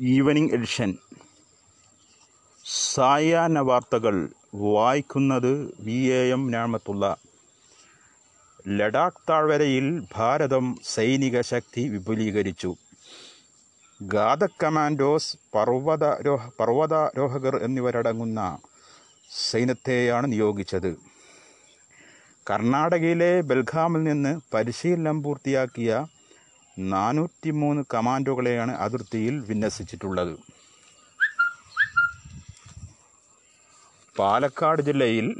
Evening edition. സായാഹ്ന വാർത്തകൾ വായിക്കുന്നത് വി എ എം ഞാമത്തുള്ള. ലഡാക്ക് താഴ്വരയിൽ ഭാരതം സൈനിക ശക്തി വിപുലീകരിച്ചു. ഗാദ കമാൻഡോസ് പർവതാരോഹ പർവതാരോഹകർ എന്നിവരടങ്ങുന്ന സൈന്യത്തെയാണ് നിയോഗിച്ചത്. കർണാടകയിലെ ബൽഗാമിൽ നിന്ന് പരിശീലനം പൂർത്തിയാക്കിയ നാനൂറ്റി മൂന്ന് കമാൻഡോകളെയാണ് അതിർത്തിയിൽ വിന്യസിച്ചിട്ടുള്ളത്. പാലക്കാട് ജില്ലയിൽ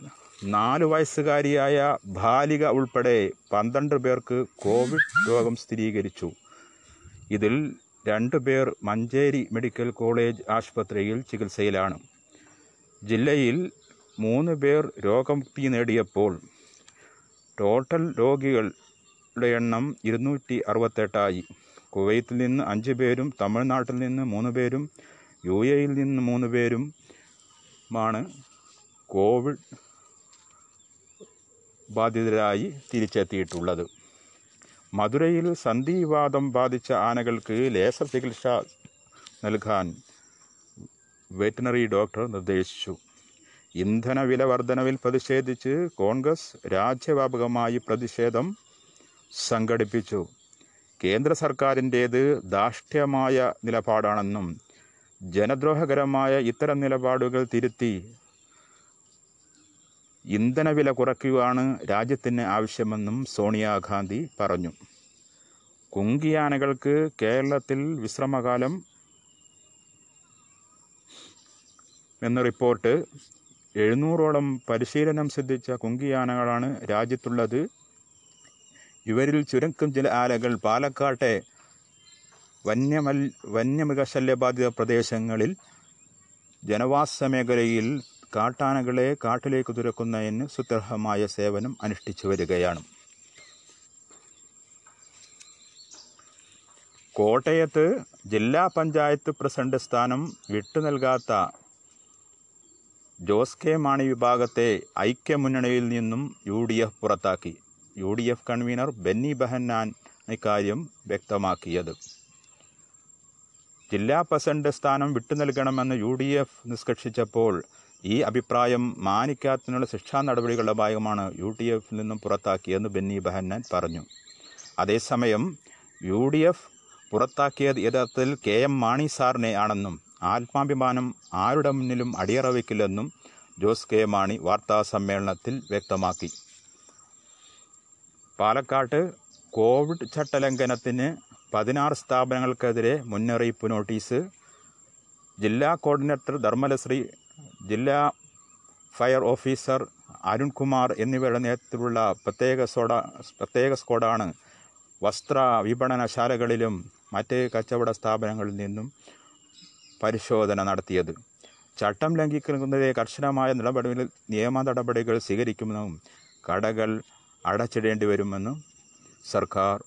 നാല് വയസ്സുകാരിയായ ബാലിക ഉൾപ്പെടെ പന്ത്രണ്ട് പേർക്ക് കോവിഡ് രോഗം സ്ഥിരീകരിച്ചു. ഇതിൽ രണ്ട് പേർ മഞ്ചേരി മെഡിക്കൽ കോളേജ് ആശുപത്രിയിൽ ചികിത്സയിലാണ്. ജില്ലയിൽ മൂന്ന് പേർ രോഗമുക്തി നേടിയപ്പോൾ ടോട്ടൽ രോഗികളുടെ എണ്ണം ഇരുന്നൂറ്റി അറുപത്തെട്ടായി കുവൈത്തിൽ നിന്ന് അഞ്ച് പേരും തമിഴ്നാട്ടിൽ നിന്ന് മൂന്ന് പേരും യു എയിൽ നിന്ന് മൂന്ന് പേരുമാണ് കോവിഡ് ബാധിതരായി തിരിച്ചെത്തിയിട്ടുള്ളത്. മധുരയിൽ സന്ധിവാദം ബാധിച്ച ആനകൾക്ക് ലേസർ ചികിത്സ നൽകാൻ വെറ്റിനറി ഡോക്ടർ നിർദ്ദേശിച്ചു. ഇന്ധന വില വർധനവിൽ പ്രതിഷേധിച്ച് കോൺഗ്രസ് രാജ്യവ്യാപകമായി പ്രതിഷേധം സംഘടിപ്പിച്ചു. കേന്ദ്ര സർക്കാരിന്റേത് ധാർഷ്ട്യമായ നിലപാടാണെന്നും ജനദ്രോഹകരമായ ഇത്തരം നിലപാടുകൾ തിരുത്തി ഇന്ധനവില കുറയ്ക്കുകയാണ് രാജ്യത്തിന് ആവശ്യമെന്നും സോണിയാഗാന്ധി പറഞ്ഞു. കുങ്കിയാനകൾക്ക് കേരളത്തിൽ വിശ്രമകാലം എന്ന റിപ്പോർട്ട് എഴുന്നൂറോളം പരിശീലനം സിദ്ധിച്ച കുങ്കിയാനകളാണ് രാജ്യത്തുള്ളത്. ഇവരിൽ ചുരുക്കം ചില ആലകൾ പാലക്കാട്ടെ വന്യമൽ വന്യമൃഗശല്യബാധിത പ്രദേശങ്ങളിൽ ജനവാസ മേഖലയിൽ കാട്ടാനകളെ കാട്ടിലേക്ക് തുരക്കുന്നതിന് സുദൃഢമായ സേവനം അനുഷ്ഠിച്ചു വരികയാണ്. കോട്ടയത്ത് ജില്ലാ പഞ്ചായത്ത് പ്രസിഡന്റ് സ്ഥാനം വിട്ടു നൽകാത്ത ജോസ് കെ മാണി വിഭാഗത്തെ ഐക്യമുന്നണിയിൽ നിന്നും യു ഡി എഫ് പുറത്താക്കി. U D F convener Benny Behanan ഇക്കാര്യം വ്യക്തമാക്കിയത്. ജില്ലാ പ്രസിഡന്റ് സ്ഥാനം വിട്ടു നൽകണമെന്ന് യു ഡി എഫ് നിഷ്കർഷിച്ചപ്പോൾ ഈ അഭിപ്രായം മാനിക്കാത്തതിനുള്ള ശിക്ഷാ നടപടികളുടെ ഭാഗമാണ് യു ഡി എഫിൽ നിന്നും പുറത്താക്കിയെന്ന് ബെന്നി ബെഹന്നാൻ പറഞ്ഞു. അതേസമയം യു ഡി എഫ് പുറത്താക്കിയത് യഥാർത്ഥത്തിൽ കെ എം മാണി സാറിനെ ആണെന്നും ആത്മാഭിമാനം ആരുടെ മുന്നിലും അടിയറവയ്ക്കില്ലെന്നും ജോസ് കെ മാണി വാർത്താ സമ്മേളനത്തിൽ വ്യക്തമാക്കി. പാലക്കാട്ട് കോവിഡ് ചട്ടലംഘനത്തിന് പതിനാറ് സ്ഥാപനങ്ങൾക്കെതിരെ മുന്നറിയിപ്പ് നോട്ടീസ്. ജില്ലാ കോർഡിനേറ്റർ ധർമ്മലശ്രീ ജില്ലാ ഫയർ ഓഫീസർ അരുൺകുമാർ എന്നിവരുടെ നേതൃത്വത്തിലുള്ള പ്രത്യേക സ്കോഡ പ്രത്യേക സ്ക്വാഡാണ് വസ്ത്ര വിപണനശാലകളിലും മറ്റ് കച്ചവട സ്ഥാപനങ്ങളിൽ നിന്നും പരിശോധന നടത്തിയത്. ചട്ടം ലംഘിക്കുന്നതിനെ കർശനമായ നടപടികൾ നിയമ നടപടികൾ സ്വീകരിക്കുമെന്നും കടകൾ അടച്ചിടേണ്ടി വരുമെന്നും സർക്കാർ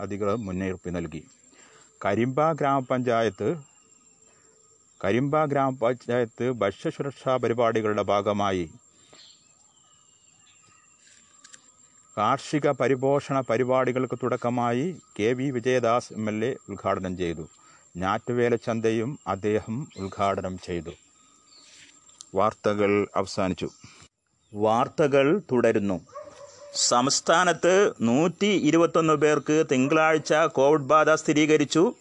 അധികൃതർ മുന്നറിയിപ്പ് നൽകി. കരിമ്പ ഗ്രാമപഞ്ചായത്ത് കരിമ്പ ഗ്രാമപഞ്ചായത്ത് ഭക്ഷ്യസുരക്ഷാ പരിപാടികളുടെ ഭാഗമായി കാർഷിക പരിപോഷണ പരിപാടികൾക്ക് തുടക്കമായി K V Vijayadas M L A ഉദ്ഘാടനം ചെയ്തു. ഞാറ്റുവേല ചന്തയും അദ്ദേഹം ഉദ്ഘാടനം ചെയ്തു. വാർത്തകൾ അവസാനിച്ചു. വാർത്തകൾ തുടരുന്നു. സംസ്ഥാനത്ത് നൂറ്റി ഇരുപത്തൊന്ന് പേർക്ക് തിങ്കളാഴ്ച കോവിഡ് ബാധ സ്ഥിരീകരിച്ചു.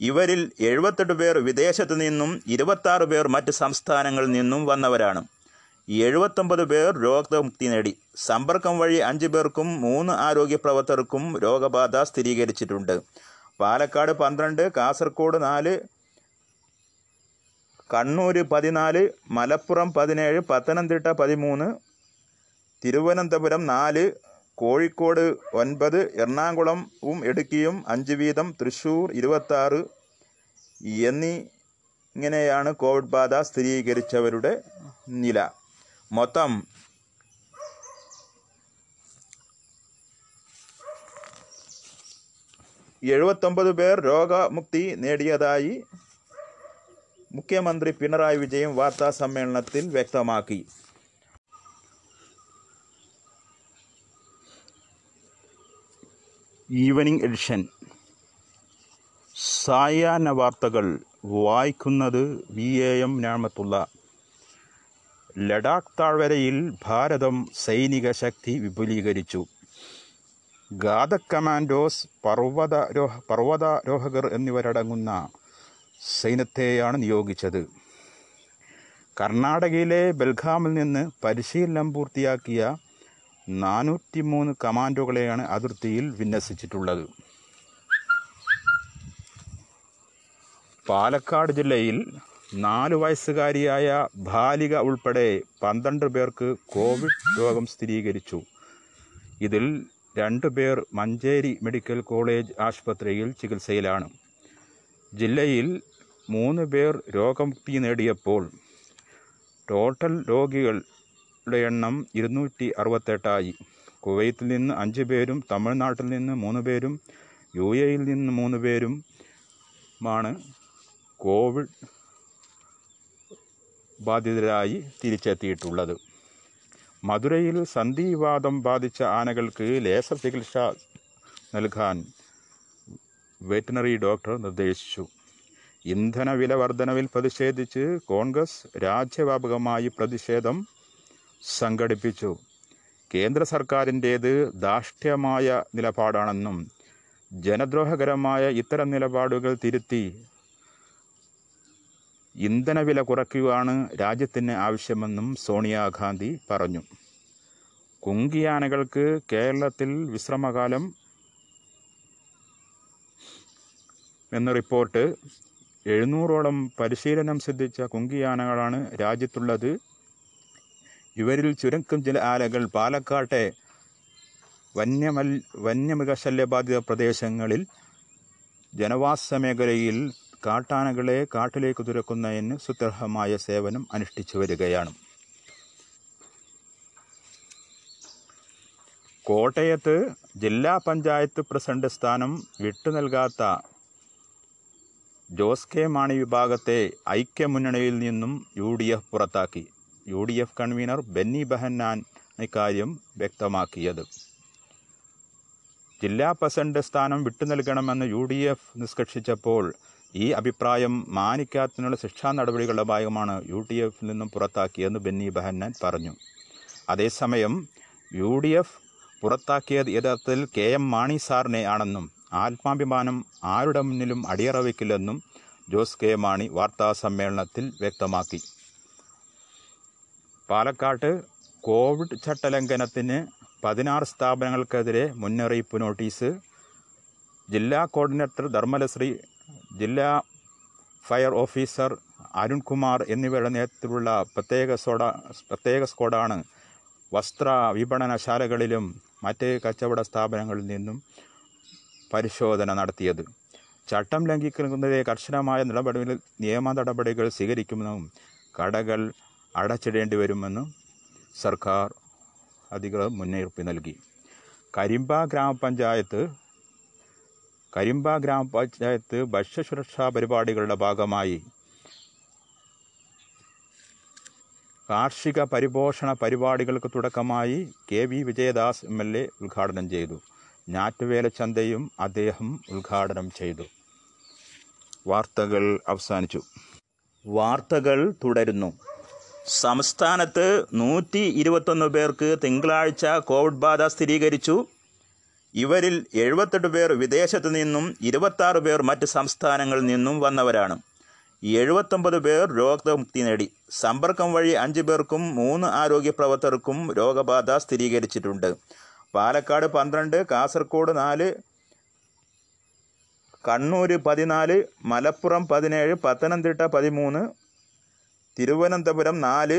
ഇവരിൽ എഴുപത്തെട്ട് പേർ വിദേശത്തു നിന്നും ഇരുപത്താറ് പേർ മറ്റ് സംസ്ഥാനങ്ങളിൽ നിന്നും വന്നവരാണ്. എഴുപത്തൊമ്പത് പേർ രോഗമുക്തി നേടി. സമ്പർക്കം വഴി അഞ്ച് പേർക്കും മൂന്ന് ആരോഗ്യ പ്രവർത്തകർക്കും രോഗബാധ സ്ഥിരീകരിച്ചിട്ടുണ്ട്. പാലക്കാട് പന്ത്രണ്ട് കാസർഗോഡ് നാല് കണ്ണൂർ പതിനാല് മലപ്പുറം പതിനേഴ് പത്തനംതിട്ട പതിമൂന്ന് തിരുവനന്തപുരം നാല് കോഴിക്കോട് ഒൻപത് എറണാകുളവും ഇടുക്കിയും അഞ്ച് വീതം തൃശ്ശൂർ ഇരുപത്താറ് എന്നീ ഇങ്ങനെയാണ് കോവിഡ് ബാധ സ്ഥിരീകരിച്ചവരുടെ നില. മൊത്തം എഴുപത്തൊമ്പത് പേർ രോഗമുക്തി നേടിയതായി മുഖ്യമന്ത്രി പിണറായി വിജയൻ വാർത്താ സമ്മേളനത്തിൽ വ്യക്തമാക്കി. Evening edition. സായാഹ്ന വാർത്തകൾ വായിക്കുന്നത് വി എ എം ഞാമത്തുള്ള ലഡാക്ക് താഴ്വരയിൽ ഭാരതം സൈനിക ശക്തി വിപുലീകരിച്ചു. ഗാദ കമാൻഡോസ് പർവതാരോഹ പർവതാരോഹകർ എന്നിവരടങ്ങുന്ന സൈന്യത്തെയാണ് നിയോഗിച്ചത്. കർണാടകയിലെ ബൽഗാമിൽ നിന്ന് പരിശീലനം പൂർത്തിയാക്കിയ നാനൂറ്റി മൂന്ന് കമാൻഡോകളെയാണ് അതിർത്തിയിൽ വിന്യസിച്ചിട്ടുള്ളത്. പാലക്കാട് ജില്ലയിൽ നാല് വയസ്സുകാരിയായ ബാലിക ഉൾപ്പെടെ പന്ത്രണ്ട് പേർക്ക് കോവിഡ് രോഗം സ്ഥിരീകരിച്ചു. ഇതിൽ രണ്ടു പേർ മഞ്ചേരി മെഡിക്കൽ കോളേജ് ആശുപത്രിയിൽ ചികിത്സയിലാണ്. ജില്ലയിൽ മൂന്ന് പേർ രോഗമുക്തി നേടിയപ്പോൾ ടോട്ടൽ രോഗികളുടെ എണ്ണം ഇരുന്നൂറ്റി അറുപത്തെട്ടായി കുവൈത്തിൽ നിന്ന് അഞ്ച് പേരും തമിഴ്നാട്ടിൽ നിന്ന് മൂന്ന് പേരും യു എയിൽ നിന്ന് മൂന്ന് പേരുമാണ് കോവിഡ് ബാധിതരായി തിരിച്ചെത്തിയിട്ടുള്ളത്. മധുരയിൽ സന്ധിവാദം ബാധിച്ച ആനകൾക്ക് ലേസർ ചികിത്സ നൽകാൻ വെറ്റിനറി ഡോക്ടർ നിർദ്ദേശിച്ചു. ഇന്ധന വില വർധനവിൽ പ്രതിഷേധിച്ച് കോൺഗ്രസ് രാജ്യവ്യാപകമായി പ്രതിഷേധം സംഘടിപ്പിച്ചു. കേന്ദ്ര സർക്കാരിന്റേത് ധാർഷ്ട്യമായ നിലപാടാണെന്നും ജനദ്രോഹകരമായ ഇത്തരം നിലപാടുകൾ തിരുത്തി ഇന്ധനവില കുറയ്ക്കുകയാണ് രാജ്യത്തിന് ആവശ്യമെന്നും സോണിയാഗാന്ധി പറഞ്ഞു. കുങ്കിയാനകൾക്ക് കേരളത്തിൽ വിശ്രമകാലം എന്ന റിപ്പോർട്ട് എഴുന്നൂറോളം പരിശീലനം സിദ്ധിച്ച കുങ്കിയാനകളാണ് രാജ്യത്തുള്ളത്. ഇവരിൽ ചുരുക്കം ചില ആലകൾ പാലക്കാട്ടെ വന്യമൽ വന്യമൃഗശല്യബാധിത പ്രദേശങ്ങളിൽ ജനവാസ മേഖലയിൽ കാട്ടാനകളെ കാട്ടിലേക്ക് തുരക്കുന്നതിന് സുദൃഢമായ സേവനം അനുഷ്ഠിച്ചു വരികയാണ്. കോട്ടയത്ത് ജില്ലാ പഞ്ചായത്ത് പ്രസിഡന്റ് സ്ഥാനം വിട്ടു നൽകാത്ത ജോസ് കെ മാണി വിഭാഗത്തെ ഐക്യമുന്നണിയിൽ നിന്നും യു ഡി എഫ് പുറത്താക്കി. U D F convener Benny Behanan ഇക്കാര്യം വ്യക്തമാക്കിയത്. ജില്ലാ പ്രസിഡന്റ് സ്ഥാനം വിട്ടു നൽകണമെന്ന് യു ഡി എഫ് നിഷ്കർഷിച്ചപ്പോൾ ഈ അഭിപ്രായം മാനിക്കാത്തതിനുള്ള ശിക്ഷാ നടപടികളുടെ ഭാഗമാണ് യു ഡി എഫിൽ നിന്നും പുറത്താക്കിയെന്ന് ബെന്നി ബെഹന്നാൻ പറഞ്ഞു. അതേസമയം യു ഡി എഫ് പുറത്താക്കിയത് യഥാർത്ഥത്തിൽ കെ എം മാണി സാറിനെ ആണെന്നും ആത്മാഭിമാനം ആരുടെ മുന്നിലും അടിയറവിക്കില്ലെന്നും ജോസ് കെ മാണി വാർത്താ സമ്മേളനത്തിൽ വ്യക്തമാക്കി. പാലക്കാട്ട് കോവിഡ് ചട്ടലംഘനത്തിന് പതിനാറ് സ്ഥാപനങ്ങൾക്കെതിരെ മുന്നറിയിപ്പ് നോട്ടീസ്. ജില്ലാ കോർഡിനേറ്റർ ധർമ്മലശ്രീ ജില്ലാ ഫയർ ഓഫീസർ അരുൺകുമാർ എന്നിവരുടെ നേതൃത്വത്തിലുള്ള പ്രത്യേക സ്കോഡ പ്രത്യേക സ്ക്വാഡാണ് വസ്ത്ര വിപണനശാലകളിലും മറ്റ് കച്ചവട സ്ഥാപനങ്ങളിൽ നിന്നും പരിശോധന നടത്തിയത്. ചട്ടം ലംഘിക്കുന്നതിരെ കർശനമായ നടപടികൾ നിയമ നടപടികൾ സ്വീകരിക്കുമെന്നും കടകൾ അടച്ചിടേണ്ടി വരുമെന്നും സർക്കാർ അധികൃതർ മുന്നറിയിപ്പ് നൽകി. കരിമ്പ ഗ്രാമപഞ്ചായത്ത് കരിമ്പ ഗ്രാമപഞ്ചായത്ത് ഭക്ഷ്യസുരക്ഷാ പരിപാടികളുടെ ഭാഗമായി കാർഷിക പരിപോഷണ പരിപാടികൾക്ക് തുടക്കമായി K V Vijayadas M L A ഉദ്ഘാടനം ചെയ്തു. ഞാറ്റുവേല ചന്തയും അദ്ദേഹം ഉദ്ഘാടനം ചെയ്തു. വാർത്തകൾ അവസാനിച്ചു. വാർത്തകൾ തുടരുന്നു. സംസ്ഥാനത്ത് നൂറ്റി ഇരുപത്തൊന്ന് പേർക്ക് തിങ്കളാഴ്ച കോവിഡ് ബാധ സ്ഥിരീകരിച്ചു. ഇവരിൽ എഴുപത്തെട്ട് പേർ വിദേശത്തു നിന്നും ഇരുപത്താറ് പേർ മറ്റ് സംസ്ഥാനങ്ങളിൽ നിന്നും വന്നവരാണ്. എഴുപത്തൊമ്പത് പേർ രോഗമുക്തി നേടി. സമ്പർക്കം വഴി അഞ്ച് പേർക്കും മൂന്ന് ആരോഗ്യ പ്രവർത്തകർക്കും രോഗബാധ സ്ഥിരീകരിച്ചിട്ടുണ്ട്. പാലക്കാട് പന്ത്രണ്ട് കാസർഗോഡ് നാല് കണ്ണൂർ പതിനാല് മലപ്പുറം പതിനേഴ് പത്തനംതിട്ട പതിമൂന്ന് തിരുവനന്തപുരം നാല്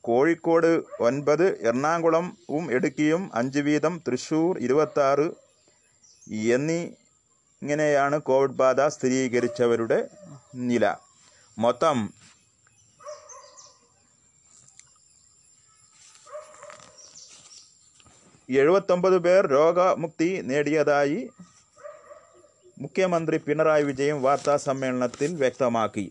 കോഴിക്കോട് ഒൻപത് എറണാകുളവും ഇടുക്കിയും അഞ്ച് വീതം തൃശ്ശൂർ ഇരുപത്താറ് എന്നീ ഇങ്ങനെയാണ് കോവിഡ് ബാധ സ്ഥിരീകരിച്ചവരുടെ നില. മൊത്തം എഴുപത്തൊമ്പത് പേർ രോഗമുക്തി നേടിയതായി മുഖ്യമന്ത്രി പിണറായി വിജയൻ വാർത്താ സമ്മേളനത്തിൽ വ്യക്തമാക്കി.